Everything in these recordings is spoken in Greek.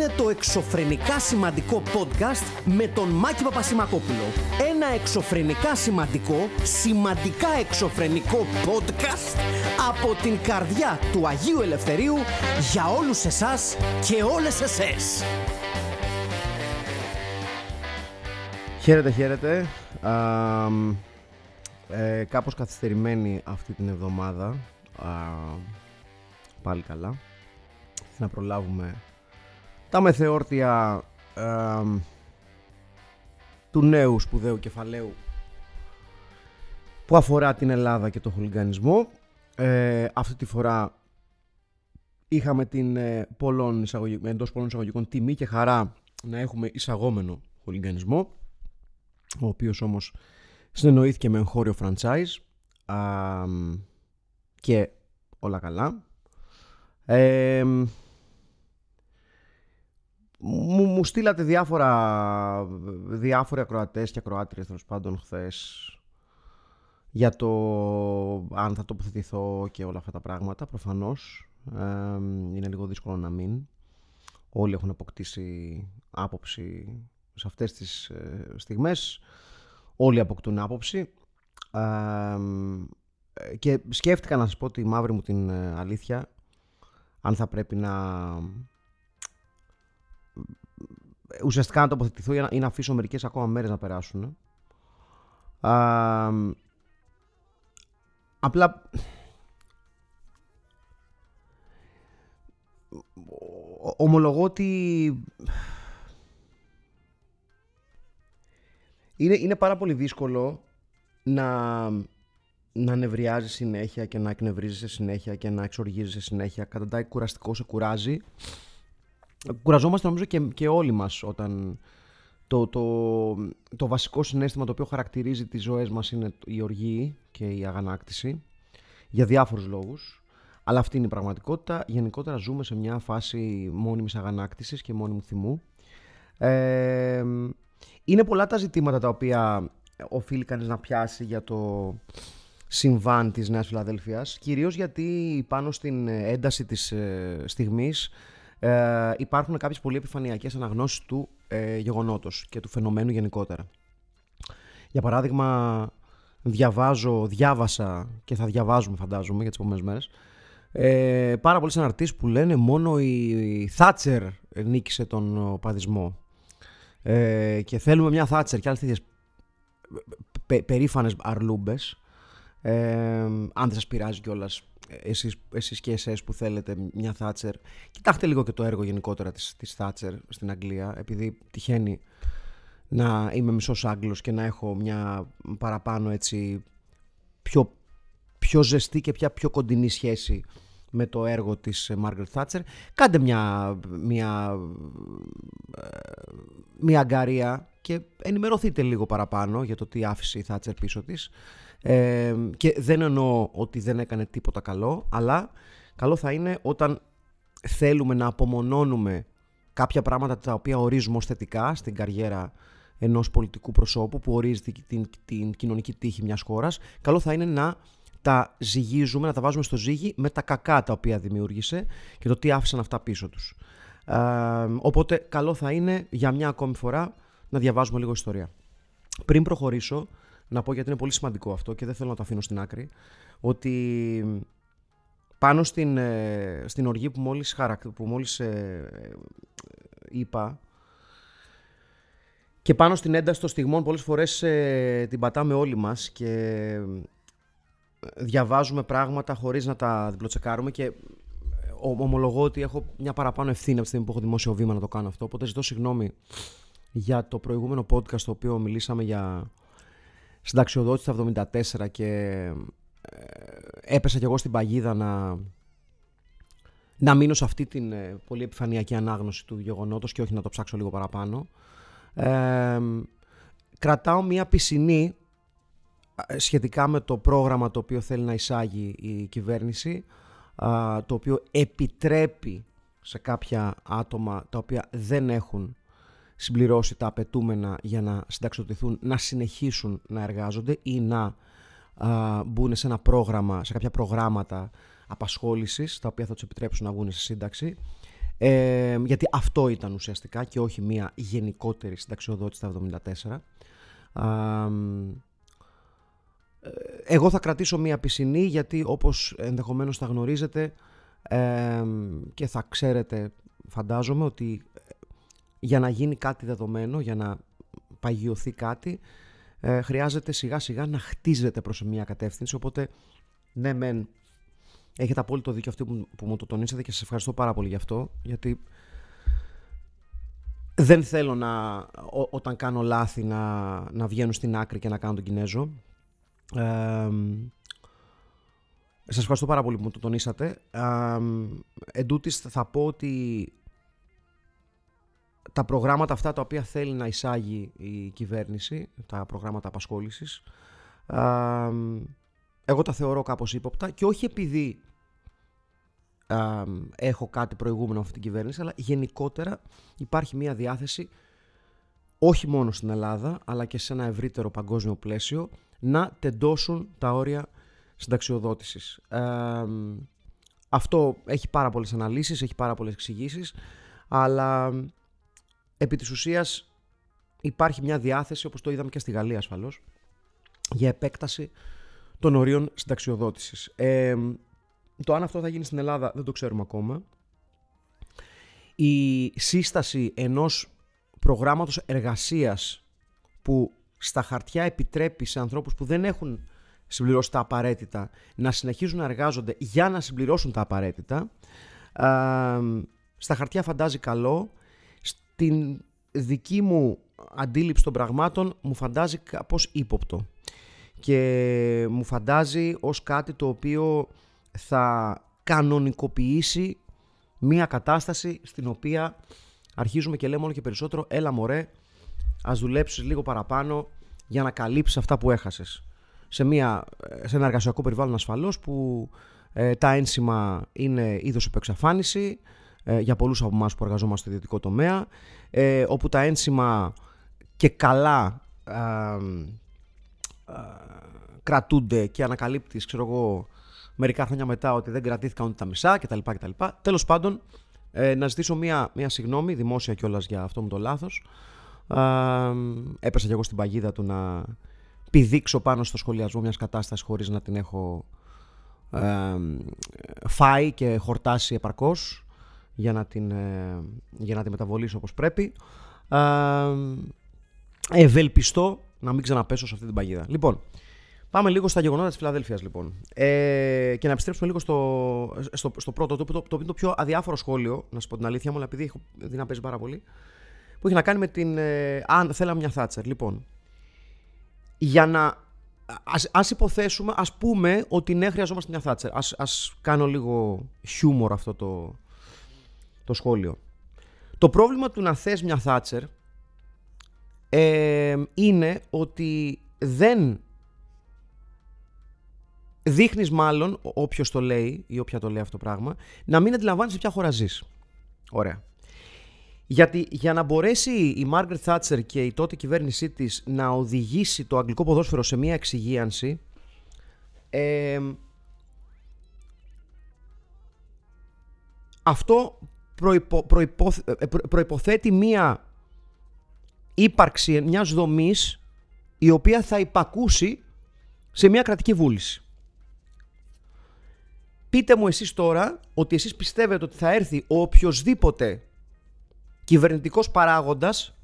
είναι το εξωφρενικά σημαντικό podcast με τον Μάκη Παπασημακόπουλο. Ένα εξωφρενικά σημαντικό, σημαντικά εξωφρενικό podcast από την καρδιά του Αγίου Ελευθερίου για όλους εσάς και όλες εσές. Χαίρετε, χαίρετε. Α, ε, κάπως καθυστερημένη αυτή την εβδομάδα. Α, πάλι καλά. Να προλάβουμε τα μεθεόρτια ε, του νέου σπουδαίου κεφαλαίου που αφορά την Ελλάδα και το χουλιγανισμό. Ε, αυτή τη φορά είχαμε την ε, πολλών εισαγωγικών, εντός πολλών εισαγωγικών τιμή και χαρά να έχουμε εισαγόμενο χουλιγανισμό ο οποίος όμως συνεννοήθηκε με εγχώριο franchise α, και όλα καλά. Ε, μου, μου στείλατε διάφορα, διάφοροι ακροατές και ακροάτριες τέλος πάντων χθες για το αν θα τοποθετηθώ και όλα αυτά τα πράγματα προφανώς. Είναι λίγο δύσκολο να μην. Όλοι έχουν αποκτήσει άποψη σε αυτές τις ε, στιγμές. Όλοι αποκτούν άποψη. Και σκέφτηκα να σας πω τη μαύρη μου την ε, αλήθεια αν θα πρέπει να ουσιαστικά να τοποθετηθώ ή να αφήσω μερικές ακόμα μέρες να περάσουν απλά ομολογώ ότι είναι, είναι πάρα πολύ δύσκολο να, να νευριάζει συνέχεια και να εκνευρίζεσαι συνέχεια και να εξοργίζεσαι συνέχεια. Καταντάει κουραστικό, σε κουράζει. Κουραζόμαστε νομίζω και, και όλοι μας όταν το, το, το βασικό συνέστημα το οποίο χαρακτηρίζει τις ζωές μας είναι η οργή και η αγανάκτηση για διάφορους λόγους. Αλλά αυτή είναι η πραγματικότητα. Γενικότερα ζούμε σε μια φάση μόνιμης αγανάκτησης και μόνιμου θυμού. Ε, είναι πολλά τα ζητήματα τα οποία οφείλει κανείς να πιάσει για το συμβάν της Νέας Φιλαδέλφειας, κυρίως γιατί πάνω στην ένταση της ε, στιγμής ε, υπάρχουν κάποιες πολύ επιφανειακές αναγνώσεις του ε, γεγονότος και του φαινομένου γενικότερα. Για παράδειγμα, διαβάζω, διάβασα και θα διαβάζουμε φαντάζομαι για τις επόμενες μέρες. Ε, πάρα πολλοί αναρτήσεις που λένε μόνο η Θάτσερ νίκησε τον παδισμό ε, και θέλουμε μια Θάτσερ και άλλες τέτοιες πε, περήφανες αρλούμπες. Ε, αν δεν σας πειράζει κιόλας εσείς, εσείς και εσές που θέλετε μια Θάτσερ κοιτάξτε λίγο και το έργο γενικότερα της, της Θάτσερ στην Αγγλία επειδή τυχαίνει να είμαι μισός Άγγλος και να έχω μια παραπάνω έτσι πιο, πιο ζεστή και πια πιο κοντινή σχέση με το έργο της Μάργρετ Θάτσερ. Κάντε μια, μια, ε, μια αγκαρία και ενημερωθείτε λίγο παραπάνω για το τι άφησε η Θάτσερ πίσω της. Ε, και δεν εννοώ ότι δεν έκανε τίποτα καλό, αλλά καλό θα είναι όταν θέλουμε να απομονώνουμε κάποια πράγματα τα οποία ορίζουμε ως θετικά στην καριέρα ενός πολιτικού προσώπου που ορίζει την, την, την κοινωνική τύχη μιας χώρας, καλό θα είναι να τα ζυγίζουμε, να τα βάζουμε στο ζύγι με τα κακά τα οποία δημιούργησε και το τι άφησαν αυτά πίσω τους. Ε, οπότε καλό θα είναι για μια ακόμη φορά να διαβάζουμε λίγο ιστορία. Πριν προχωρήσω, να πω γιατί είναι πολύ σημαντικό αυτό και δεν θέλω να το αφήνω στην άκρη, ότι πάνω στην, ε, στην οργή που μόλις, που μόλις ε, είπα και πάνω στην ένταση των στιγμών πολλές φορές ε, την πατάμε όλοι μας και διαβάζουμε πράγματα χωρίς να τα διπλοτσεκάρουμε και ομολογώ ότι έχω μια παραπάνω ευθύνη από τη στιγμή που έχω δημόσιο βήμα να το κάνω αυτό. Οπότε ζητώ συγγνώμη για το προηγούμενο podcast το οποίο μιλήσαμε για συνταξιοδότηση στα 74 και ε, έπεσα κι εγώ στην παγίδα να, να μείνω σε αυτή την ε, πολύ επιφανειακή ανάγνωση του γεγονότος και όχι να το ψάξω λίγο παραπάνω. Ε, κρατάω μια πισινή σχετικά με το πρόγραμμα το οποίο θέλει να εισάγει η κυβέρνηση, το οποίο επιτρέπει σε κάποια άτομα τα οποία δεν έχουν συμπληρώσει τα απαιτούμενα για να συνταξιοτηθούν, να συνεχίσουν να εργάζονται ή να μπουν σε ένα πρόγραμμα, σε κάποια προγράμματα απασχόλησης, τα οποία θα τους επιτρέψουν να βγουν σε σύνταξη. Ε, γιατί αυτό ήταν ουσιαστικά και όχι μια γενικότερη συνταξιοδότηση στα 74. Ε, εγώ θα κρατήσω μια πισινή γιατί όπως ενδεχομένως θα γνωρίζετε ε, και θα ξέρετε φαντάζομαι ότι για να γίνει κάτι δεδομένο, για να παγιωθεί κάτι ε, χρειάζεται σιγά σιγά να χτίζεται προς μια κατεύθυνση οπότε ναι μεν έχετε απόλυτο δίκιο αυτό που, που μου το τονίσατε και σας ευχαριστώ πάρα πολύ γι' αυτό γιατί δεν θέλω να, όταν κάνω λάθη να, να βγαίνω στην άκρη και να κάνω τον Κινέζο. Ε, σας ευχαριστώ πάρα πολύ που μου το τονίσατε. Ε, εν τούτης, θα πω ότι τα προγράμματα αυτά τα οποία θέλει να εισάγει η κυβέρνηση, τα προγράμματα απασχόλησης, ε, εγώ τα θεωρώ κάπως ύποπτα και όχι επειδή έχω κάτι προηγούμενο με αυτή την κυβέρνηση, αλλά γενικότερα υπάρχει μια διάθεση όχι μόνο στην Ελλάδα, αλλά και σε ένα ευρύτερο παγκόσμιο πλαίσιο, να τεντώσουν τα όρια συνταξιοδότησης. αυτό έχει πάρα πολλές αναλύσεις, έχει πάρα πολλές εξηγήσεις, αλλά επί της ουσίας υπάρχει μια διάθεση, όπως το είδαμε και στη Γαλλία ασφαλώς, για επέκταση των ορίων συνταξιοδότησης. Το αν αυτό θα γίνει στην Ελλάδα δεν το ξέρουμε ακόμα. Η σύσταση ενός προγράμματος εργασίας που στα χαρτιά επιτρέπει σε ανθρώπους που δεν έχουν συμπληρώσει τα απαραίτητα να συνεχίζουν να εργάζονται για να συμπληρώσουν τα απαραίτητα στα χαρτιά φαντάζει καλό στην δική μου αντίληψη των πραγμάτων μου φαντάζει κάπως ύποπτο και μου φαντάζει ως κάτι το οποίο θα κανονικοποιήσει μία κατάσταση στην οποία αρχίζουμε και λέμε όλο και περισσότερο έλα μωρέ, ας δουλέψεις λίγο παραπάνω για να καλύψεις αυτά που έχασες. Σε, μια, σε ένα εργασιακό περιβάλλον ασφαλώς που ε, τα ένσημα είναι είδος επεξαφάνιση ε, για πολλούς από εμάς που εργαζόμαστε στο ιδιωτικό τομέα ε, όπου τα ένσημα και καλά κρατούνται και ανακαλύπτεις ξέρω εγώ μερικά χρόνια μετά ότι δεν κρατήθηκαν ούτε τα μισά κτλ. κτλ. Τέλος πάντων, ε, να ζητήσω μία, μία συγγνώμη δημόσια κιόλας για αυτό μου το λάθος. έπεσα κι εγώ στην παγίδα του να πηδήξω πάνω στο σχολιασμό μιας κατάστασης χωρίς να την έχω φάει και χορτάσει επαρκώς για να την, ε, για να την μεταβολήσω όπως πρέπει. ευελπιστώ να μην ξαναπέσω σε αυτή την παγίδα. Λοιπόν, Πάμε λίγο στα γεγονότα της Φιλαδέλφιας, λοιπόν. Ε, και να επιστρέψουμε λίγο στο, στο, στο πρώτο, το, το, το, το, πιο αδιάφορο σχόλιο, να σου πω την αλήθεια μου, αλλά επειδή έχω δει να παίζει πάρα πολύ, που έχει να κάνει με την. Ε, αν θέλαμε μια Θάτσερ. Λοιπόν, για να. Ας, ας υποθέσουμε, ας πούμε ότι ναι χρειαζόμαστε μια Θάτσερ. Ας, ας κάνω λίγο χιούμορ αυτό το, το σχόλιο. Το πρόβλημα του να θες μια Θάτσερ ε, είναι ότι δεν δείχνεις μάλλον, όποιος το λέει ή όποια το λέει αυτό το πράγμα, να μην αντιλαμβάνεις σε ποια χώρα ζεις. Ωραία. Γιατί για να μπορέσει η Μάργκρετ Θάτσερ και η τότε κυβέρνησή της να οδηγήσει το αγγλικό ποδόσφαιρο σε μια εξυγίανση ε, αυτό προϋπο, ε, προϋποθέτει μια ύπαρξη μιας δομής η οποία θα υπακούσει σε μια κρατική βούληση. Πείτε μου εσείς τώρα ότι εσείς πιστεύετε ότι θα έρθει ο οποιοδήποτε κυβερνητικός παράγοντας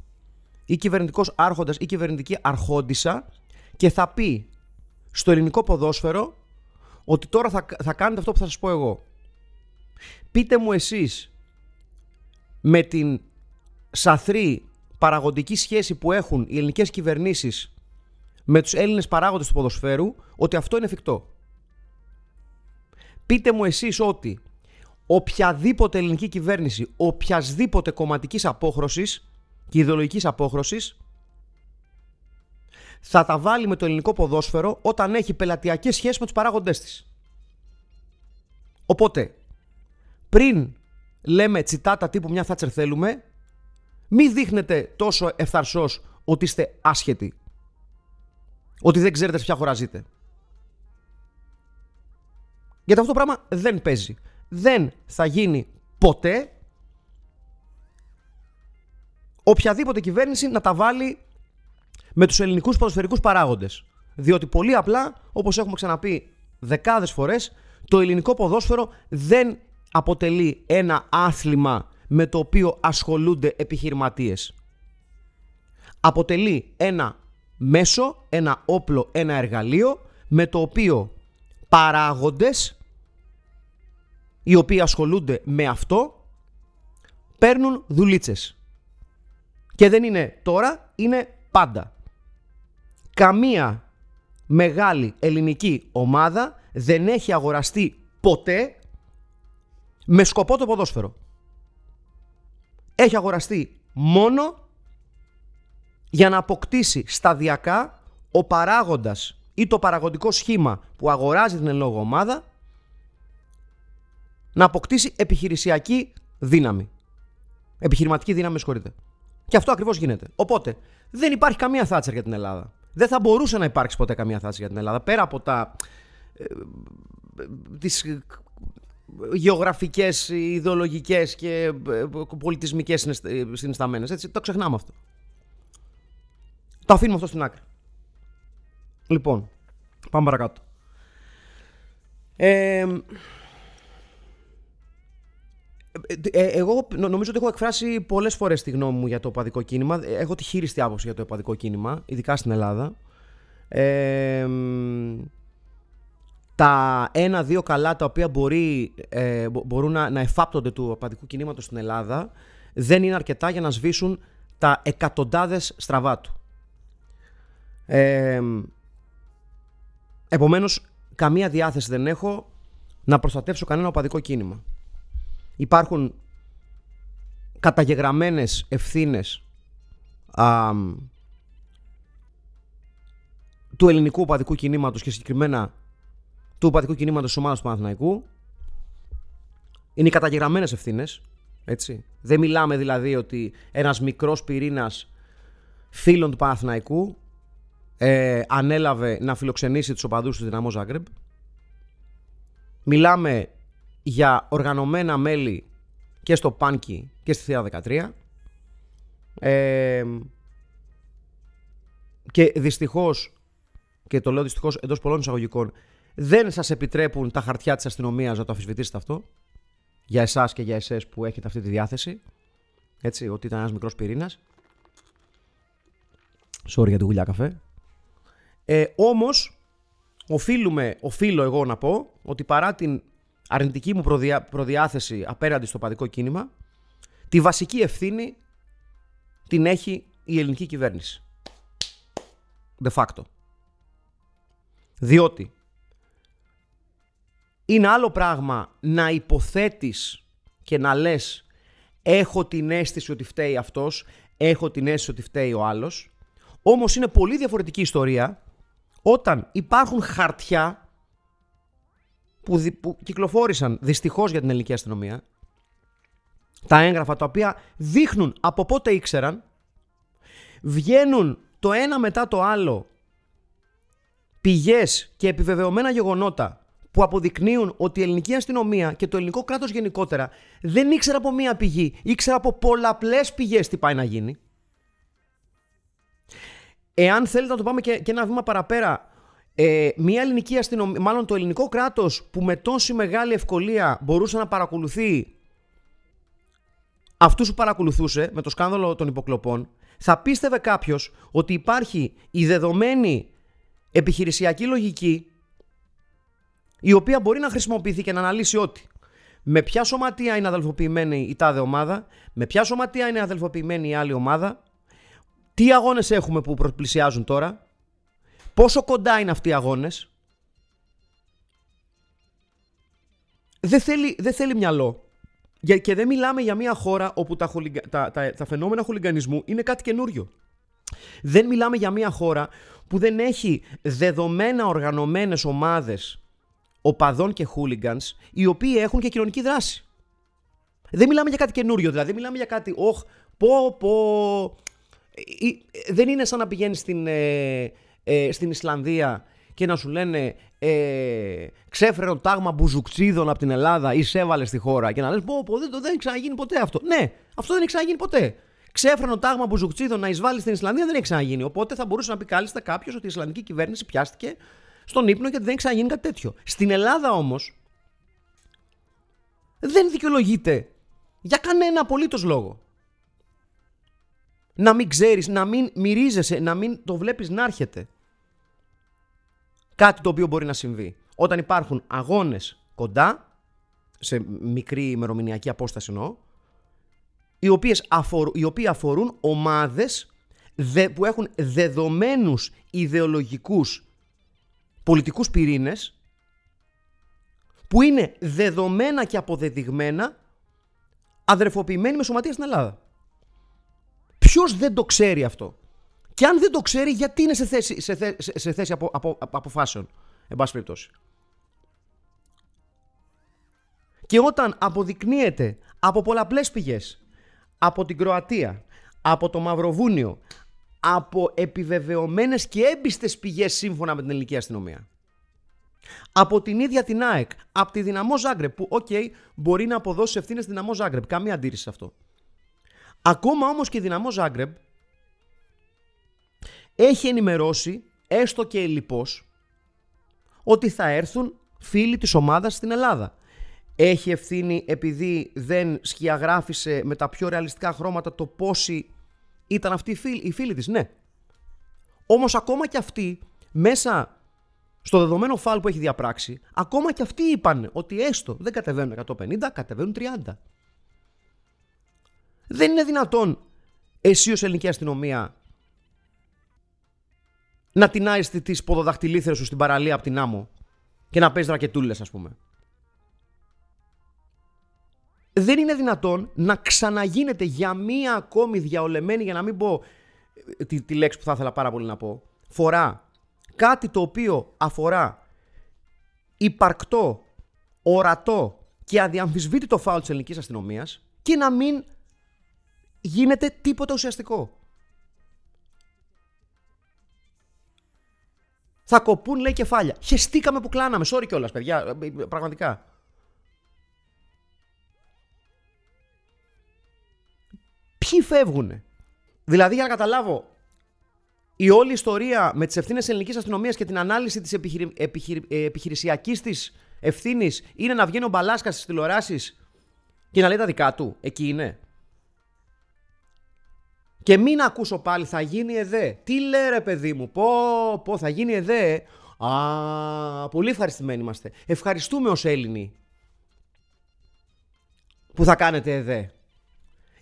ή κυβερνητικός άρχοντας ή κυβερνητική αρχόντισα και θα πει στο ελληνικό ποδόσφαιρο ότι τώρα θα, θα κάνετε αυτό που θα σας πω εγώ. Πείτε μου εσείς με την σαθρή παραγωγική σχέση που έχουν οι ελληνικές κυβερνήσεις με τους Έλληνες παράγοντες του ποδοσφαίρου ότι αυτό είναι εφικτό. Πείτε μου εσείς ότι οποιαδήποτε ελληνική κυβέρνηση, οποιασδήποτε κομματικής απόχρωσης και ιδεολογικής απόχρωσης θα τα βάλει με το ελληνικό ποδόσφαιρο όταν έχει πελατειακές σχέσεις με τους παράγοντές της. Οπότε, πριν λέμε τσιτάτα τύπου μια θάτσερ θέλουμε, μη δείχνετε τόσο ευθαρσός ότι είστε άσχετοι. Ότι δεν ξέρετε σε ποια χώρα ζείτε. Γιατί αυτό το πράγμα δεν παίζει. Δεν θα γίνει ποτέ οποιαδήποτε κυβέρνηση να τα βάλει με τους ελληνικούς ποδοσφαιρικούς παράγοντες. Διότι πολύ απλά, όπως έχουμε ξαναπεί δεκάδες φορές, το ελληνικό ποδόσφαιρο δεν αποτελεί ένα άθλημα με το οποίο ασχολούνται επιχειρηματίες. Αποτελεί ένα μέσο, ένα όπλο, ένα εργαλείο με το οποίο παράγοντες οι οποίοι ασχολούνται με αυτό παίρνουν δουλίτσες. Και δεν είναι τώρα, είναι πάντα. Καμία μεγάλη ελληνική ομάδα δεν έχει αγοραστεί ποτέ με σκοπό το ποδόσφαιρο. Έχει αγοραστεί μόνο για να αποκτήσει σταδιακά ο παράγοντας ή το παραγωγικό σχήμα που αγοράζει την ελόγω ομάδα να αποκτήσει επιχειρησιακή δύναμη. Επιχειρηματική δύναμη, συγχωρείτε. Και αυτό ακριβώς γίνεται. Οπότε δεν υπάρχει καμία θάτσερ για την Ελλάδα. Δεν θα μπορούσε να υπάρξει ποτέ καμία θάτσερ για την Ελλάδα. Πέρα από τα. Ε, τις γεωγραφικές, ιδεολογικές και ε, πολιτισμικές συνισταμένες. Έτσι, το ξεχνάμε αυτό. Το αφήνουμε αυτό στην άκρη. Λοιπόν, πάμε παρακάτω. Ε, ε, εγώ νομίζω ότι έχω εκφράσει πολλές φορές τη γνώμη μου για το οπαδικό κίνημα. Έχω τη χείριστη άποψη για το οπαδικό κίνημα, ειδικά στην Ελλάδα. Ε, τα ένα-δύο καλά τα οποία μπορεί, ε, μπορούν να, να εφάπτονται του οπαδικού κινήματος στην Ελλάδα δεν είναι αρκετά για να σβήσουν τα εκατοντάδες στραβά του. Ε, επομένως, καμία διάθεση δεν έχω να προστατεύσω κανένα οπαδικό κίνημα. Υπάρχουν καταγεγραμμένες ευθύνες του ελληνικού οπαδικού κινήματος και συγκεκριμένα του οπαδικού κινήματος της ομάδας του Παναθηναϊκού. Είναι οι καταγεγραμμένες ευθύνες. Έτσι. Δεν μιλάμε δηλαδή ότι ένας μικρός πυρήνας φίλων του Παναθηναϊκού ε, ανέλαβε να φιλοξενήσει τους οπαδούς του Δυναμό Ζάγκρεμπ. Μιλάμε για οργανωμένα μέλη και στο Πάνκι και στη Θεία 13. Ε, και δυστυχώς, και το λέω δυστυχώς εντός πολλών εισαγωγικών, δεν σας επιτρέπουν τα χαρτιά της αστυνομίας να το αφισβητήσετε αυτό. Για εσάς και για εσές που έχετε αυτή τη διάθεση. Έτσι, ότι ήταν ένας μικρός πυρήνας. Sorry για τη γουλιά καφέ. Ε, όμως, οφείλουμε, οφείλω εγώ να πω ότι παρά την αρνητική μου προδιά, προδιάθεση απέναντι στο παδικό κίνημα, τη βασική ευθύνη την έχει η ελληνική κυβέρνηση. De facto. Διότι είναι άλλο πράγμα να υποθέτεις και να λες έχω την αίσθηση ότι φταίει αυτός, έχω την αίσθηση ότι φταίει ο άλλος. Όμως είναι πολύ διαφορετική ιστορία όταν υπάρχουν χαρτιά που, που κυκλοφόρησαν δυστυχώς για την ελληνική αστυνομία, τα έγγραφα τα οποία δείχνουν από πότε ήξεραν, βγαίνουν το ένα μετά το άλλο πηγές και επιβεβαιωμένα γεγονότα που αποδεικνύουν ότι η ελληνική αστυνομία και το ελληνικό κράτος γενικότερα δεν ήξερε από μία πηγή, ήξερε από πολλαπλές πηγές τι πάει να γίνει. Εάν θέλετε να το πάμε και, και ένα βήμα παραπέρα, ε, μια ελληνική αστυνομία, μάλλον το ελληνικό κράτος που με τόση μεγάλη ευκολία μπορούσε να παρακολουθεί αυτούς που παρακολουθούσε με το σκάνδαλο των υποκλοπών, θα πίστευε κάποιος ότι υπάρχει η δεδομένη επιχειρησιακή λογική η οποία μπορεί να χρησιμοποιηθεί και να αναλύσει ότι με ποια σωματεία είναι αδελφοποιημένη η τάδε ομάδα, με ποια σωματεία είναι αδελφοποιημένη η άλλη ομάδα, τι αγώνες έχουμε που πλησιάζουν τώρα, πόσο κοντά είναι αυτοί οι αγώνες. Δεν θέλει, δεν θέλει μυαλό. Και δεν μιλάμε για μια χώρα όπου τα, τα, τα, τα φαινόμενα χулιγκανισμού είναι κάτι καινούριο. Δεν μιλάμε για μια χώρα που δεν έχει δεδομένα οργανωμένες ομάδες οπαδών και hooligans οι οποίοι έχουν και κοινωνική δράση. Δεν μιλάμε για κάτι καινούριο, δηλαδή μιλάμε για κάτι, όχ, πω, πω. Ε, ε, δεν είναι σαν να πηγαίνεις στην, ε, ε, στην Ισλανδία και να σου λένε ε, ξέφερε το τάγμα μπουζουξίδων από την Ελλάδα ή σε έβαλες στη χώρα και να λες πω, πω δεν, δεν έχει ξαναγίνει ποτέ αυτό. Ναι, αυτό δεν έχει ξαναγίνει ποτέ. Ξέφρανο τάγμα μπουζουκτσίδων να εισβάλλεις στην Ισλανδία δεν έχει ξαναγίνει. Οπότε θα μπορούσε να πει κάλλιστα κάποιος ότι η Ισλανδική κυβέρνηση πιάστηκε στον ύπνο γιατί δεν έχει ξαναγίνει κάτι τέτοιο. Στην Ελλάδα όμως δεν δικαιολογείται για κανένα απολύτως λόγο. Να μην ξέρεις, να μην μυρίζεσαι, να μην το βλέπεις να έρχεται. Κάτι το οποίο μπορεί να συμβεί. Όταν υπάρχουν αγώνες κοντά, σε μικρή ημερομηνιακή απόσταση εννοώ, οι, οποίες αφορούν, οι οποίοι αφορούν ομάδες που έχουν δεδομένους ιδεολογικούς πολιτικούς πυρήνες που είναι δεδομένα και αποδεδειγμένα αδερφοποιημένοι με σωματεία στην Ελλάδα. Ποιος δεν το ξέρει αυτό; Και αν δεν το ξέρει, γιατί είναι σε θέση, σε, σε θέση απο, απο, αποφάσεων. Εν πάση περιπτώσει; Και όταν αποδεικνύεται από πολλαπλές πηγές από την Κροατία, από το Μαυροβούνιο, από επιβεβαιωμένες και έμπιστες πηγές σύμφωνα με την ελληνική αστυνομία. Από την ίδια την ΑΕΚ, από τη Δυναμό Ζάγκρεπ, που, οκ, μπορεί να αποδώσει ευθύνες στη Δυναμό Ζάγκρεπ. Καμία αντίρρηση σε αυτό. Ακόμα όμως και η Δυναμό Ζάγκρεπ έχει ενημερώσει, έστω και ελλειπώς, ότι θα έρθουν φίλοι της ομάδας στην Ελλάδα έχει ευθύνη επειδή δεν σκιαγράφησε με τα πιο ρεαλιστικά χρώματα το πόσοι ήταν αυτοί οι φίλοι, οι φίλοι της. Ναι. Όμως ακόμα και αυτοί μέσα στο δεδομένο φάλ που έχει διαπράξει, ακόμα και αυτοί είπαν ότι έστω δεν κατεβαίνουν 150, κατεβαίνουν 30. Δεν είναι δυνατόν εσύ ως ελληνική αστυνομία να τεινάεις τις ποδοδαχτυλίθερες σου στην παραλία από την άμμο και να παίζει ρακετούλες ας πούμε δεν είναι δυνατόν να ξαναγίνεται για μία ακόμη διαολεμένη, για να μην πω ε, τη, τη λέξη που θα ήθελα πάρα πολύ να πω, φορά κάτι το οποίο αφορά υπαρκτό, ορατό και αδιαμφισβήτητο φάουλ της ελληνικής αστυνομίας και να μην γίνεται τίποτα ουσιαστικό. Θα κοπούν λέει κεφάλια. Χεστήκαμε που κλάναμε. Sorry κιόλας παιδιά. Ε, πραγματικά. Ποιοι φεύγουν. Δηλαδή, για να καταλάβω, η όλη ιστορία με τις ευθύνες ελληνικής αστυνομίας και την ανάλυση της επιχειρη... επιχειρη... Ε, επιχειρησιακής της ευθύνης είναι να βγαίνει ο Μπαλάσκας στις τηλεοράσεις και να λέει τα δικά του. Εκεί είναι. Και μην ακούσω πάλι, θα γίνει εδέ. Τι λέει ρε παιδί μου, πω, πω, θα γίνει εδέ. Α, πολύ ευχαριστημένοι είμαστε. Ευχαριστούμε ως Έλληνοι που θα κάνετε εδέ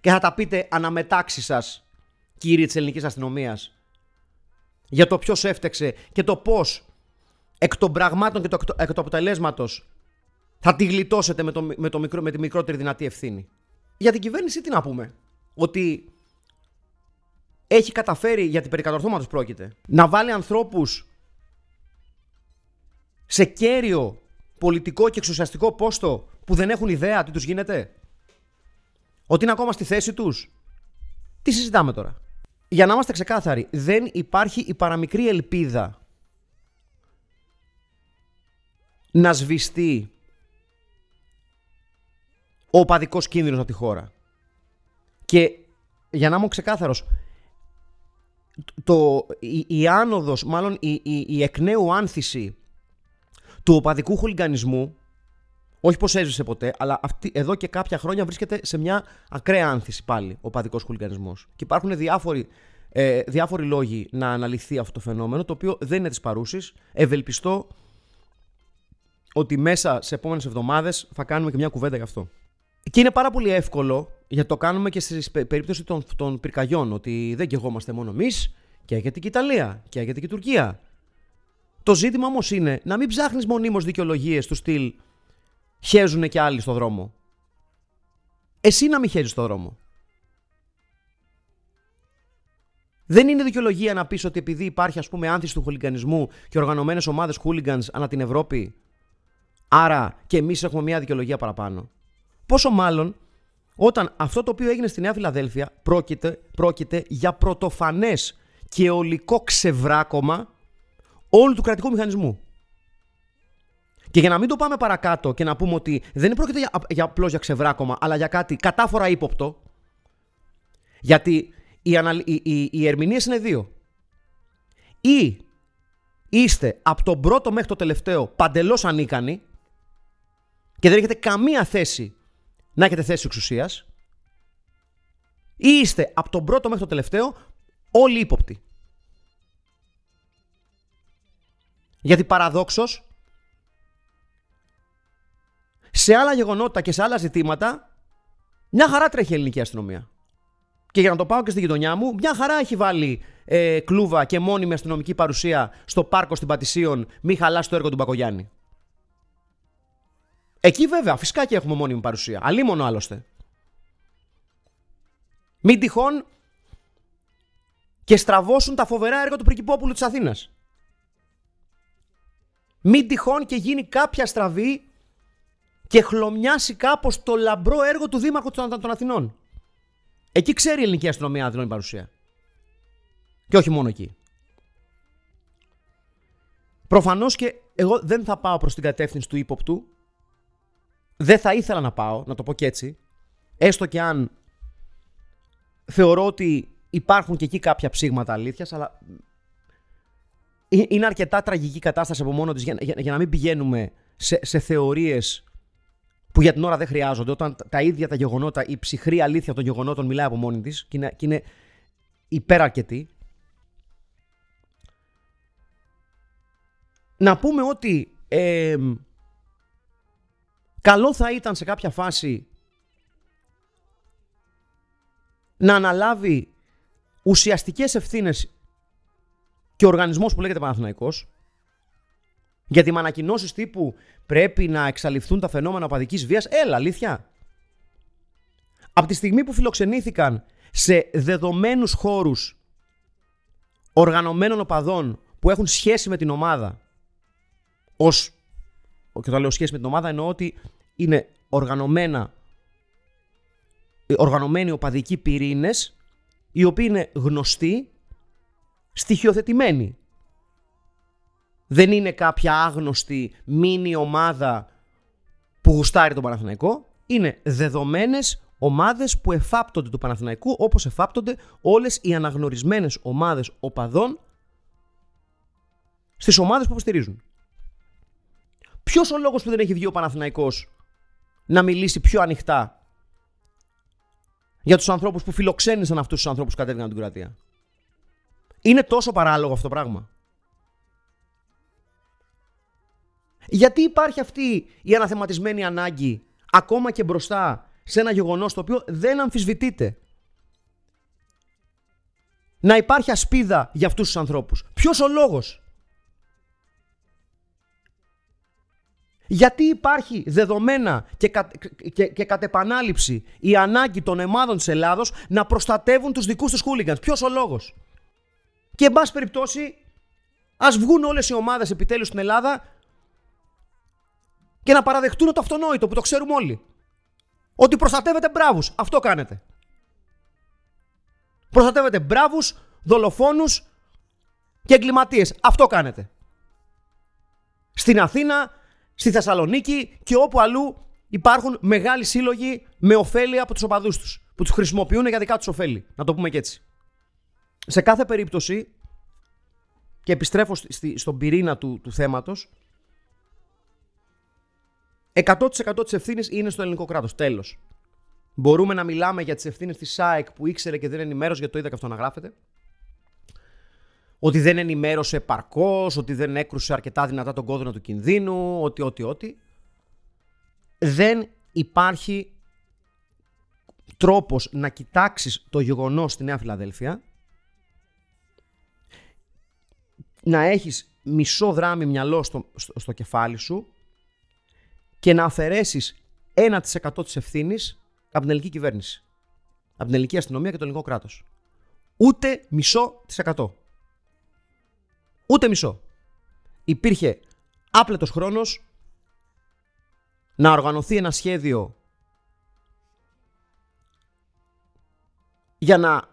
και θα τα πείτε αναμετάξεις σας, κύριοι της ελληνικής αστυνομίας, για το ποιος έφτεξε και το πώς εκ των πραγμάτων και το, εκ του αποτελέσματος θα τη γλιτώσετε με, το, με, το μικρό, με τη μικρότερη δυνατή ευθύνη. Για την κυβέρνηση τι να πούμε; Ότι έχει καταφέρει, γιατί περί κατορθώματος πρόκειται, να βάλει ανθρώπους σε κέριο πολιτικό και εξουσιαστικό πόστο που δεν έχουν ιδέα τι τους γίνεται; Ότι είναι ακόμα στη θέση τους. Τι συζητάμε τώρα; Για να είμαστε ξεκάθαροι, δεν υπάρχει η παραμικρή ελπίδα να σβηστεί ο οπαδικός κίνδυνος από τη χώρα. Και για να είμαι ξεκάθαρος, το, η, η άνοδος, μάλλον η, η, η εκ νέου άνθηση του οπαδικού χουλιγανισμού όχι πως έζησε ποτέ, αλλά αυτή, εδώ και κάποια χρόνια βρίσκεται σε μια ακραία άνθηση πάλι ο παδικός χουλιγανισμό. Και υπάρχουν διάφοροι, ε, διάφοροι λόγοι να αναλυθεί αυτό το φαινόμενο, το οποίο δεν είναι της παρούσης. Ευελπιστώ ότι μέσα σε επόμενες εβδομάδες θα κάνουμε και μια κουβέντα γι' αυτό. Και είναι πάρα πολύ εύκολο, γιατί το κάνουμε και στη περίπτωση των, των πυρκαγιών, ότι δεν κεγόμαστε μόνο εμείς, και γιατί και η Ιταλία, και γιατί και η Τουρκία. Το ζήτημα όμως είναι να μην ψάχνεις μονίμως δικαιολογίες του στυλ χέζουν και άλλοι στο δρόμο. Εσύ να μην χέζεις στο δρόμο. Δεν είναι δικαιολογία να πεις ότι επειδή υπάρχει ας πούμε άνθηση του χουλιγανισμού και οργανωμένες ομάδες χούλιγκανς ανά την Ευρώπη, άρα και εμείς έχουμε μια δικαιολογία παραπάνω. Πόσο μάλλον όταν αυτό το οποίο έγινε στη Νέα Φιλαδέλφια πρόκειται, πρόκειται για πρωτοφανές και ολικό ξεβράκωμα όλου του κρατικού μηχανισμού. Και για να μην το πάμε παρακάτω και να πούμε ότι δεν πρόκειται για, για απλώς για ξεβράκωμα, αλλά για κάτι κατάφορα ύποπτο, Γιατί οι, αναλ... οι, οι, οι ερμηνείες είναι δύο. Ή είστε από τον πρώτο μέχρι το τελευταίο παντελώς ανίκανοι και δεν έχετε καμία θέση να έχετε θέση εξουσίας ή είστε από τον πρώτο μέχρι το τελευταίο όλοι ύποπτοι. Γιατί παραδόξως σε άλλα γεγονότα και σε άλλα ζητήματα μια χαρά τρέχει η ελληνική αστυνομία. Και για να το πάω και στη γειτονιά μου, μια χαρά έχει βάλει ε, κλούβα και μόνιμη αστυνομική παρουσία στο πάρκο στην Πατησίων, μη χαλάσει το έργο του Μπακογιάννη. Εκεί βέβαια, φυσικά και έχουμε μόνιμη παρουσία. Αλίμονο άλλωστε. Μην τυχόν και στραβώσουν τα φοβερά έργα του Πρικυπόπουλου της Αθήνας. Μην τυχόν και γίνει κάποια στραβή και χλωμιάσει κάπως το λαμπρό έργο του Δήμαρχου των Αθηνών. Εκεί ξέρει η ελληνική αστυνομία να δηλώνει παρουσία. Και όχι μόνο εκεί. Προφανώς και εγώ δεν θα πάω προς την κατεύθυνση του ύποπτου. Δεν θα ήθελα να πάω, να το πω και έτσι. Έστω και αν θεωρώ ότι υπάρχουν και εκεί κάποια ψήγματα αλήθειας, αλλά είναι αρκετά τραγική κατάσταση από μόνο της για, για, να μην πηγαίνουμε σε, σε θεωρίες που για την ώρα δεν χρειάζονται, όταν τα ίδια τα γεγονότα, η ψυχρή αλήθεια των γεγονότων μιλάει από μόνη της και είναι, και είναι υπεραρκετή. Να πούμε ότι καλό θα ήταν σε κάποια φάση να αναλάβει ουσιαστικές ευθύνες και ο οργανισμός που λέγεται Παναθηναϊκός γιατί με ανακοινώσει τύπου πρέπει να εξαλειφθούν τα φαινόμενα οπαδικής βίας, έλα, αλήθεια. Από τη στιγμή που φιλοξενήθηκαν σε δεδομένους χώρους οργανωμένων οπαδών που έχουν σχέση με την ομάδα, ως. Και όταν λέω σχέση με την ομάδα εννοώ ότι είναι οργανωμένα, οργανωμένοι οπαδικοί πυρήνες οι οποίοι είναι γνωστοί, στοιχειοθετημένοι δεν είναι κάποια άγνωστη μίνι ομάδα που γουστάρει τον Παναθηναϊκό. Είναι δεδομένες ομάδες που εφάπτονται του Παναθηναϊκού όπως εφάπτονται όλες οι αναγνωρισμένες ομάδες οπαδών στις ομάδες που υποστηρίζουν. Ποιος ο λόγος που δεν έχει βγει ο Παναθηναϊκός να μιλήσει πιο ανοιχτά για τους ανθρώπους που φιλοξένησαν αυτούς τους ανθρώπους που κατέβηκαν την Κροατία; Είναι τόσο παράλογο αυτό το πράγμα. Γιατί υπάρχει αυτή η αναθεματισμένη ανάγκη ακόμα και μπροστά σε ένα γεγονός το οποίο δεν αμφισβητείται; Να υπάρχει ασπίδα για αυτούς τους ανθρώπους. Ποιος ο λόγος; Γιατί υπάρχει δεδομένα και, κα, και, και κατ' επανάληψη η ανάγκη των εμάδων της Ελλάδος να προστατεύουν τους δικούς τους χούλιγκανς; Ποιος ο λόγος; Και εν πάση περιπτώσει ας βγουν όλες οι ομάδες επιτέλους στην Ελλάδα και να παραδεχτούν το αυτονόητο που το ξέρουμε όλοι. Ότι προστατεύετε μπράβους. Αυτό κάνετε. Προστατεύετε μπράβους, δολοφόνους και εγκληματίες. Αυτό κάνετε. Στην Αθήνα, στη Θεσσαλονίκη και όπου αλλού υπάρχουν μεγάλοι σύλλογοι με ωφέλη από τους οπαδούς τους. Που τους χρησιμοποιούν για δικά τους ωφέλη. Να το πούμε και έτσι. Σε κάθε περίπτωση, και επιστρέφω στον πυρήνα του, του θέματος, 100% της ευθύνης είναι στο ελληνικό κράτος. Τέλος. Μπορούμε να μιλάμε για τις ευθύνες της ΣΑΕΚ που ήξερε και δεν ενημέρωσε, γιατί το είδα και αυτό να γράφεται. Ότι δεν ενημέρωσε επαρκώς, ότι δεν έκρουσε αρκετά δυνατά τον κόδωνα του κινδύνου, ότι, ότι, ότι. Δεν υπάρχει τρόπος να κοιτάξεις το γεγονός στη Νέα Φιλαδέλφια να έχεις μισό δράμι μυαλό στο, στο, στο κεφάλι σου και να αφαιρέσεις 1% της ευθύνης από την ελληνική κυβέρνηση. Από την ελληνική αστυνομία και το ελληνικό κράτος. Ούτε μισό της εκατό. Ούτε μισό. Υπήρχε άπλετος χρόνος να οργανωθεί ένα σχέδιο για να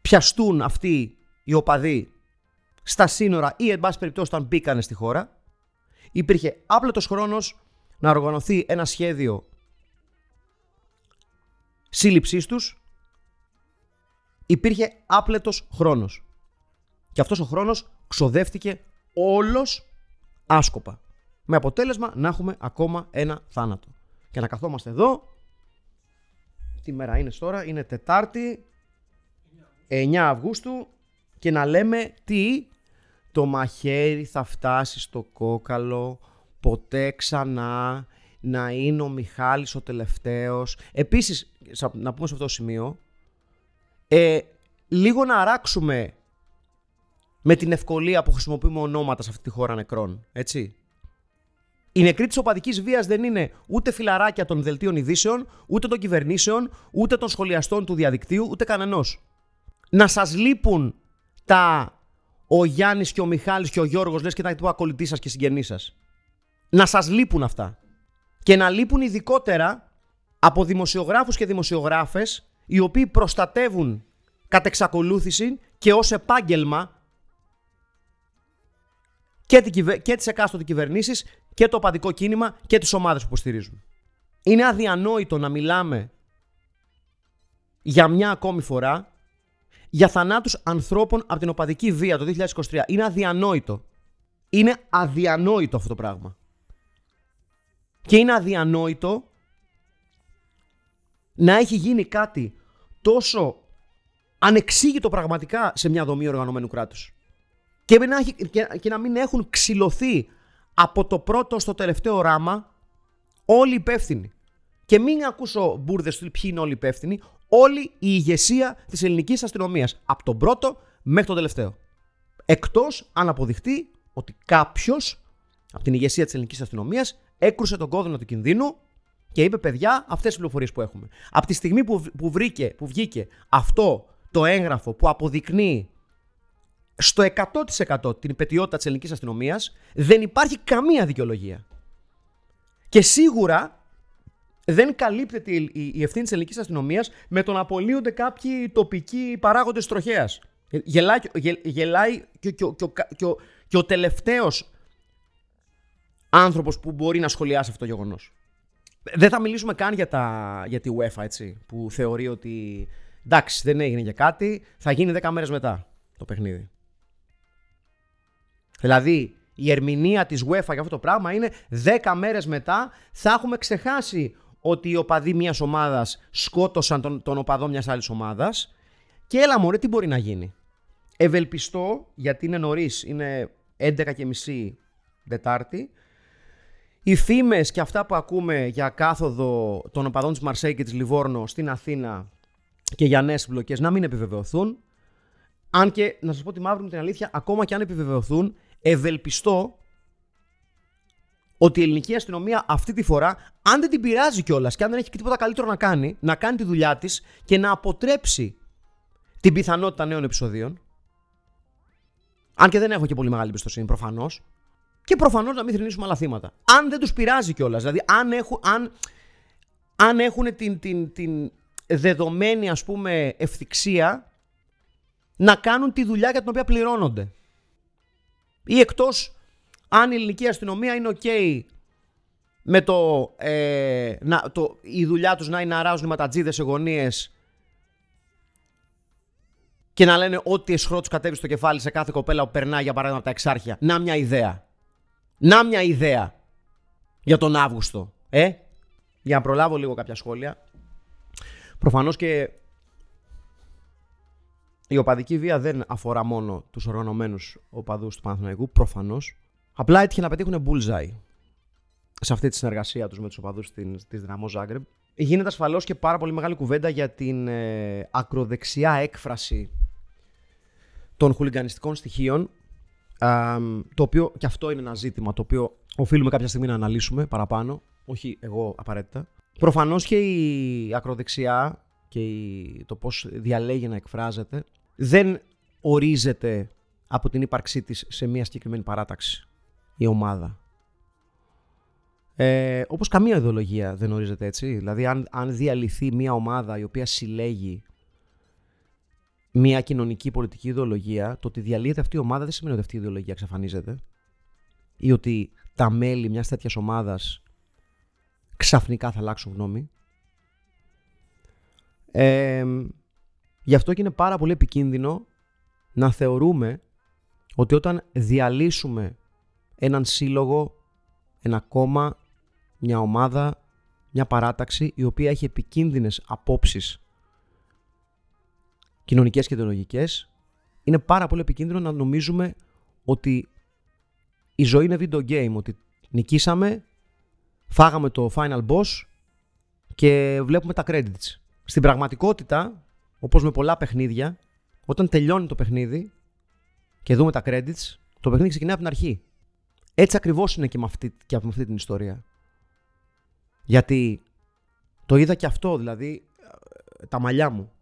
πιαστούν αυτοί οι οπαδοί στα σύνορα ή εν πάση περιπτώσει όταν μπήκανε στη χώρα υπήρχε άπλετος χρόνος να οργανωθεί ένα σχέδιο σύλληψής τους υπήρχε άπλετος χρόνος. Και αυτός ο χρόνος ξοδεύτηκε όλος άσκοπα. Με αποτέλεσμα να έχουμε ακόμα ένα θάνατο. Και να καθόμαστε εδώ. Τι μέρα είναι τώρα, είναι Τετάρτη, 9 Αυγούστου και να λέμε τι το μαχαίρι θα φτάσει στο κόκαλο ποτέ ξανά να είναι ο Μιχάλης ο τελευταίος. Επίσης, να πούμε σε αυτό το σημείο, ε, λίγο να αράξουμε με την ευκολία που χρησιμοποιούμε ονόματα σε αυτή τη χώρα νεκρών, έτσι. Η νεκρή της οπαδικής βίας δεν είναι ούτε φιλαράκια των δελτίων ειδήσεων, ούτε των κυβερνήσεων, ούτε των σχολιαστών του διαδικτύου, ούτε κανενός. Να σας λείπουν τα ο Γιάννης και ο Μιχάλης και ο Γιώργος λες και τα του ακολουθή σας και συγγενείς σας. Να σας λείπουν αυτά. Και να λείπουν ειδικότερα από δημοσιογράφους και δημοσιογράφες οι οποίοι προστατεύουν κατ' εξακολούθηση και ως επάγγελμα και, τη, και τις εκάστοτε κυβερνήσεις και το οπαδικό κίνημα και τις ομάδες που υποστηρίζουν. Είναι αδιανόητο να μιλάμε για μια ακόμη φορά για θανάτους ανθρώπων από την οπαδική βία το 2023. Είναι αδιανόητο. Είναι αδιανόητο αυτό το πράγμα. Και είναι αδιανόητο να έχει γίνει κάτι τόσο ανεξήγητο πραγματικά σε μια δομή οργανωμένου κράτους. Και να, και, να μην έχουν ξυλωθεί από το πρώτο στο τελευταίο ράμα όλοι οι υπεύθυνοι. Και μην ακούσω μπουρδες του ποιοι είναι όλοι οι υπεύθυνοι, όλη η ηγεσία της ελληνικής αστυνομίας. Από τον πρώτο μέχρι τον τελευταίο. Εκτός αν αποδειχτεί ότι κάποιος από την ηγεσία της ελληνικής αστυνομίας έκρουσε τον κόδωνα του κινδύνου και είπε: Παιδιά, αυτές τις πληροφορίες που έχουμε. Από τη στιγμή που, που, βρήκε, που βγήκε αυτό το έγγραφο που αποδεικνύει στο 100% την υπετιότητα της ελληνικής αστυνομίας δεν υπάρχει καμία δικαιολογία. Και σίγουρα δεν καλύπτεται η ευθύνη της ελληνικής αστυνομίας με το να απολύονται κάποιοι τοπικοί παράγοντες τροχέας. Γελάει, γελάει και, και, και, και, ο, και ο τελευταίος άνθρωπος που μπορεί να σχολιάσει αυτό το γεγονός. Δεν θα μιλήσουμε καν για, τα, για τη UEFA, έτσι, που θεωρεί ότι εντάξει δεν έγινε για κάτι, θα γίνει 10 μέρες μετά το παιχνίδι. Δηλαδή, η ερμηνεία της UEFA για αυτό το πράγμα είναι 10 μέρες μετά θα έχουμε ξεχάσει ότι οι οπαδοί μιας ομάδας σκότωσαν τον, τον οπαδό μιας άλλης ομάδας και έλα μωρέ τι μπορεί να γίνει. Ευελπιστώ, γιατί είναι νωρίς, είναι 11.30 Δετάρτη, οι φήμες και αυτά που ακούμε για κάθοδο των οπαδών της Μαρσέη και της Λιβόρνο στην Αθήνα και για νέες μπλοκέ να μην επιβεβαιωθούν. Αν και, να σας πω τη μαύρη μου την αλήθεια, ακόμα και αν επιβεβαιωθούν, ευελπιστώ ότι η ελληνική αστυνομία αυτή τη φορά, αν δεν την πειράζει κιόλας και αν δεν έχει και τίποτα καλύτερο να κάνει, να κάνει τη δουλειά της και να αποτρέψει την πιθανότητα νέων επεισοδίων. Αν και δεν έχω και πολύ μεγάλη εμπιστοσύνη προφανώς. Και προφανώς να μην θρυνήσουμε άλλα θύματα. Αν δεν τους πειράζει κιόλας. Δηλαδή, αν έχουν, αν, αν έχουν την, την, την δεδομένη ας πούμε ευθυξία να κάνουν τη δουλειά για την οποία πληρώνονται. Ή εκτός αν η ελληνική αστυνομία είναι ok με το, ε, να, το η δουλειά τους να είναι να αράζουν ματατζίδες σε γωνίες και να λένε ό,τι εσχρό τους κατέβει στο κεφάλι σε κάθε κοπέλα που περνάει για παράδειγμα από τα εξάρχεια. Να μια ιδέα. Να μια ιδέα για τον Αύγουστο. Ε, για να προλάβω λίγο κάποια σχόλια. Προφανώς και η οπαδική βία δεν αφορά μόνο τους οργανωμένους οπαδούς του Παναθηναϊκού, προφανώς. Απλά έτυχε να πετύχουν bullseye σε αυτή τη συνεργασία τους με τους οπαδούς της Δυναμό Ζάγκρεμ. Γίνεται ασφαλώς και πάρα πολύ μεγάλη κουβέντα για την ε, ακροδεξιά έκφραση των χουλιγκανιστικών στοιχείων το οποίο και αυτό είναι ένα ζήτημα το οποίο οφείλουμε κάποια στιγμή να αναλύσουμε παραπάνω, όχι εγώ απαραίτητα. Προφανώς και η ακροδεξιά και το πώς διαλέγει να εκφράζεται δεν ορίζεται από την ύπαρξή της σε μια συγκεκριμένη παράταξη η ομάδα. Ε, όπως καμία ιδεολογία δεν ορίζεται έτσι. Δηλαδή αν, αν διαλυθεί μια ομάδα η οποία συλλέγει μια κοινωνική πολιτική ιδεολογία, το ότι διαλύεται αυτή η ομάδα δεν σημαίνει ότι αυτή η ιδεολογία εξαφανίζεται ή ότι τα μέλη μιας τέτοιας ομάδας ξαφνικά θα αλλάξουν γνώμη. Ε, Γι' αυτό και είναι πάρα πολύ επικίνδυνο να θεωρούμε ότι όταν διαλύσουμε έναν σύλλογο, ένα κόμμα, μια ομάδα, μια παράταξη η οποία έχει επικίνδυνες απόψεις κοινωνικές και ιδεολογικές, είναι πάρα πολύ επικίνδυνο να νομίζουμε ότι η ζωή είναι video game, ότι νικήσαμε, φάγαμε το final boss και βλέπουμε τα credits. Στην πραγματικότητα, όπως με πολλά παιχνίδια, όταν τελειώνει το παιχνίδι και δούμε τα credits, το παιχνίδι ξεκινάει από την αρχή. Έτσι ακριβώς είναι και με αυτή, και με αυτή την ιστορία. Γιατί το είδα και αυτό, δηλαδή τα μαλλιά μου.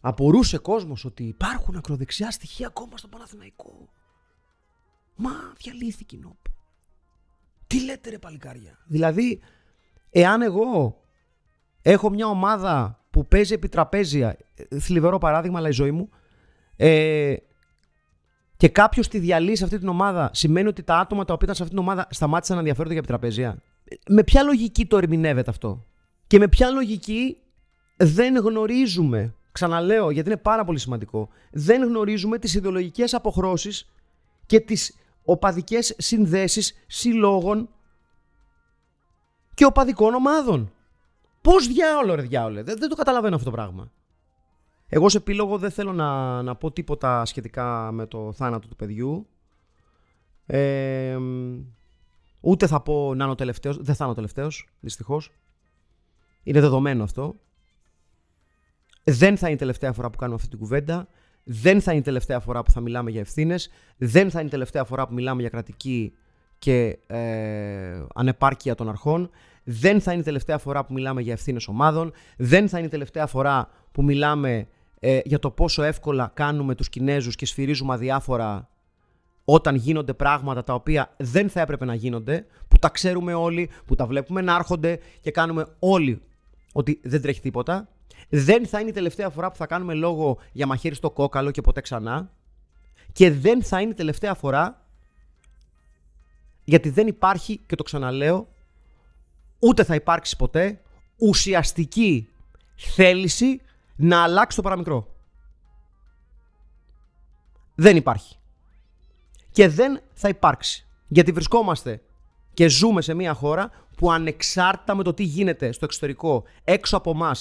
Απορούσε κόσμος ότι υπάρχουν ακροδεξιά στοιχεία ακόμα στο Παναθηναϊκό. Μα διαλύθηκε η νόπ. Τι λέτε ρε παλικάρια; Δηλαδή, εάν εγώ έχω μια ομάδα που παίζει επί τραπέζια, θλιβερό παράδειγμα, αλλά η ζωή μου, ε, και κάποιος τη διαλύει σε αυτή την ομάδα, σημαίνει ότι τα άτομα τα οποία ήταν σε αυτή την ομάδα σταμάτησαν να ενδιαφέρονται για επιτραπέζια. Με ποια λογική το ερμηνεύεται αυτό; Και με ποια λογική δεν γνωρίζουμε, ξαναλέω γιατί είναι πάρα πολύ σημαντικό, δεν γνωρίζουμε τις ιδεολογικές αποχρώσεις και τις οπαδικές συνδέσεις συλλόγων και οπαδικών ομάδων. Πώς διάολο ρε διάολε, δεν, δεν το καταλαβαίνω αυτό το πράγμα. Εγώ σε επίλογο δεν θέλω να, να πω τίποτα σχετικά με το θάνατο του παιδιού. Ε, ούτε θα πω να είναι ο τελευταίος. Δεν θα είναι ο τελευταίος, δυστυχώς. Είναι δεδομένο αυτό. Δεν θα είναι η τελευταία φορά που κάνουμε αυτή την κουβέντα. Δεν θα είναι η τελευταία φορά που θα μιλάμε για ευθύνες. Δεν θα είναι η τελευταία φορά που μιλάμε για κρατική και ε, ανεπάρκεια των αρχών. Δεν θα είναι η τελευταία φορά που μιλάμε για ευθύνες ομάδων. Δεν θα είναι η τελευταία φορά που μιλάμε ε, για το πόσο εύκολα κάνουμε τους Κινέζους και σφυρίζουμε αδιάφορα όταν γίνονται πράγματα τα οποία δεν θα έπρεπε να γίνονται, που τα ξέρουμε όλοι, που τα βλέπουμε να έρχονται και κάνουμε όλοι ότι δεν τρέχει τίποτα. Δεν θα είναι η τελευταία φορά που θα κάνουμε λόγο για μαχαίρι στο κόκαλο και ποτέ ξανά. Και δεν θα είναι η τελευταία φορά γιατί δεν υπάρχει, και το ξαναλέω, ούτε θα υπάρξει ποτέ ουσιαστική θέληση να αλλάξει το παραμικρό. Δεν υπάρχει. Και δεν θα υπάρξει. Γιατί βρισκόμαστε και ζούμε σε μια χώρα που ανεξάρτητα με το τι γίνεται στο εξωτερικό, έξω από εμά,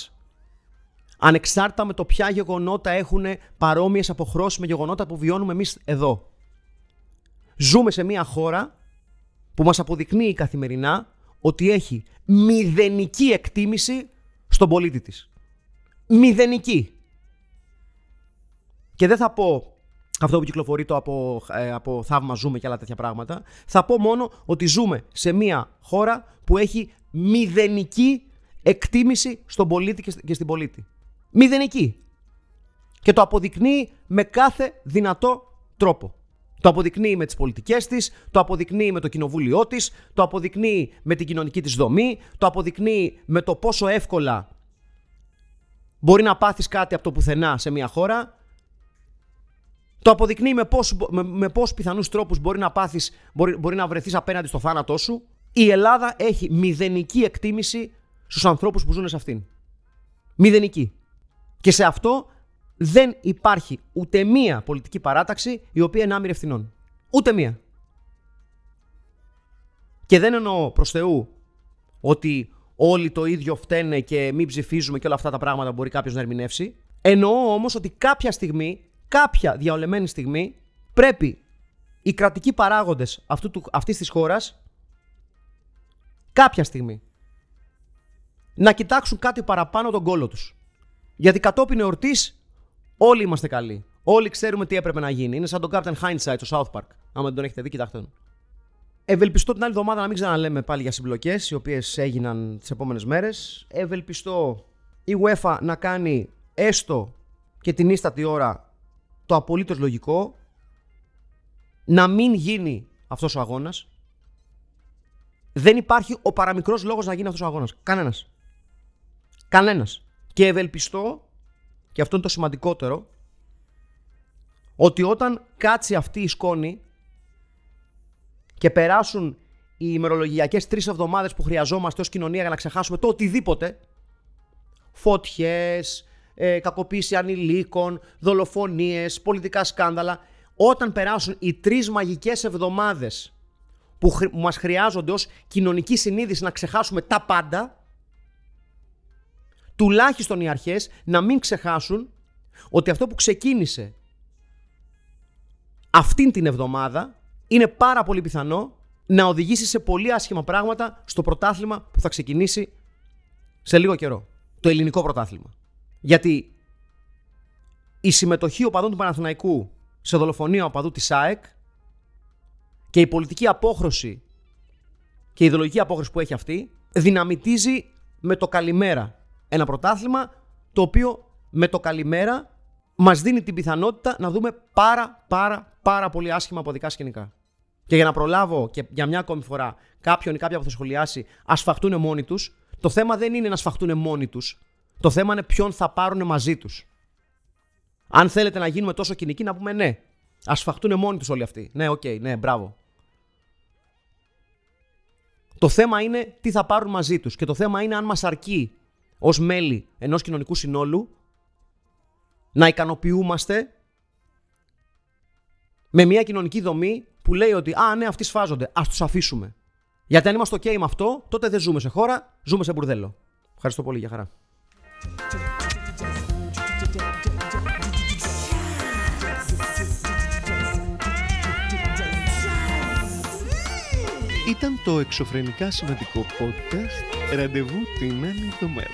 ανεξάρτητα με το ποια γεγονότα έχουν παρόμοιες αποχρώσεις με γεγονότα που βιώνουμε εμείς εδώ. Ζούμε σε μια χώρα που μας αποδεικνύει καθημερινά ότι έχει μηδενική εκτίμηση στον πολίτη της μηδενική. Και δεν θα πω αυτό που κυκλοφορεί το από, ε, από θαύμα ζούμε και άλλα τέτοια πράγματα. Θα πω μόνο ότι ζούμε σε μια χώρα που έχει μηδενική εκτίμηση στον πολίτη και στην πολίτη. Μηδενική. Και το αποδεικνύει με κάθε δυνατό τρόπο. Το αποδεικνύει με τις πολιτικές της, το αποδεικνύει με το κοινοβούλιο της, το αποδεικνύει με την κοινωνική της δομή, το αποδεικνύει με το πόσο εύκολα Μπορεί να πάθεις κάτι από το πουθενά σε μια χώρα. Το αποδεικνύει με πόσους, με, με πόσους πιθανούς τρόπους μπορεί να πάθεις, μπορεί, μπορεί να βρεθείς απέναντι στο θάνατό σου. Η Ελλάδα έχει μηδενική εκτίμηση στους ανθρώπους που ζουν σε αυτήν. Μηδενική. Και σε αυτό δεν υπάρχει ούτε μία πολιτική παράταξη η οποία είναι άμυρη ευθυνών. Ούτε μία. Και δεν εννοώ προς Θεού ότι όλοι το ίδιο φταίνε και μην ψηφίζουμε και όλα αυτά τα πράγματα μπορεί κάποιος να ερμηνεύσει. Εννοώ όμως ότι κάποια στιγμή, κάποια διαολεμένη στιγμή, πρέπει οι κρατικοί παράγοντες αυτής της χώρας κάποια στιγμή να κοιτάξουν κάτι παραπάνω τον κόλο τους. Γιατί κατόπιν εορτής όλοι είμαστε καλοί. Όλοι ξέρουμε τι έπρεπε να γίνει. Είναι σαν τον Captain Hindsight στο South Park. Άμα δεν τον έχετε δει, κοιτάξτε τον. Ευελπιστώ την άλλη εβδομάδα να μην ξαναλέμε πάλι για συμπλοκές, οι οποίες έγιναν τις επόμενες μέρες. Ευελπιστώ η UEFA να κάνει έστω και την ίστατη ώρα το απολύτως λογικό. Να μην γίνει αυτός ο αγώνας. Δεν υπάρχει ο παραμικρός λόγος να γίνει αυτός ο αγώνας. Κανένας. Κανένας. Και ευελπιστώ, και αυτό είναι το σημαντικότερο, ότι όταν κάτσει αυτή η σκόνη και περάσουν οι ημερολογιακές τρεις εβδομάδες που χρειαζόμαστε ως κοινωνία για να ξεχάσουμε το οτιδήποτε. Φώτιε, ε, κακοποίηση ανηλίκων, δολοφονίες, πολιτικά σκάνδαλα. Όταν περάσουν οι τρεις μαγικές εβδομάδες που χρ- μας χρειάζονται ως κοινωνική συνείδηση να ξεχάσουμε τα πάντα, τουλάχιστον οι αρχές να μην ξεχάσουν ότι αυτό που ξεκίνησε αυτήν την εβδομάδα είναι πάρα πολύ πιθανό να οδηγήσει σε πολύ άσχημα πράγματα στο πρωτάθλημα που θα ξεκινήσει σε λίγο καιρό. Το ελληνικό πρωτάθλημα. Γιατί η συμμετοχή οπαδών του Παναθηναϊκού σε δολοφονία οπαδού της ΑΕΚ και η πολιτική απόχρωση και η ιδεολογική απόχρωση που έχει αυτή δυναμητίζει με το καλημέρα ένα πρωτάθλημα το οποίο με το καλημέρα μας δίνει την πιθανότητα να δούμε πάρα πάρα πάρα πολύ άσχημα οπαδικά σκηνικά. Και για να προλάβω και για μια ακόμη φορά κάποιον ή κάποια που θα σχολιάσει ας σφαχτούν μόνοι τους, το θέμα δεν είναι να σφαχτούν μόνοι τους. Το θέμα είναι ποιον θα πάρουν μαζί τους. Αν θέλετε να γίνουμε τόσο κυνικοί, να πούμε ναι. Ας σφαχτούν μόνοι τους όλοι αυτοί. Ναι, οκ, ναι, μπράβο. Το θέμα είναι τι θα πάρουν μαζί τους. Και το θέμα είναι αν μας αρκεί ως μέλη ενός κοινωνικού συνόλου να ικανοποιούμαστε με μια κοινωνική δομή που λέει ότι Α, ναι, αυτοί σφάζονται. Α τους αφήσουμε. Γιατί αν είμαστε OK με αυτό, τότε δεν ζούμε σε χώρα, ζούμε σε μπουρδέλο. Ευχαριστώ πολύ, για χαρά. Ήταν το εξωφρενικά σημαντικό podcast. Ραντεβού την άλλη εβδομάδα.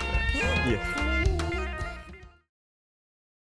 Γεια.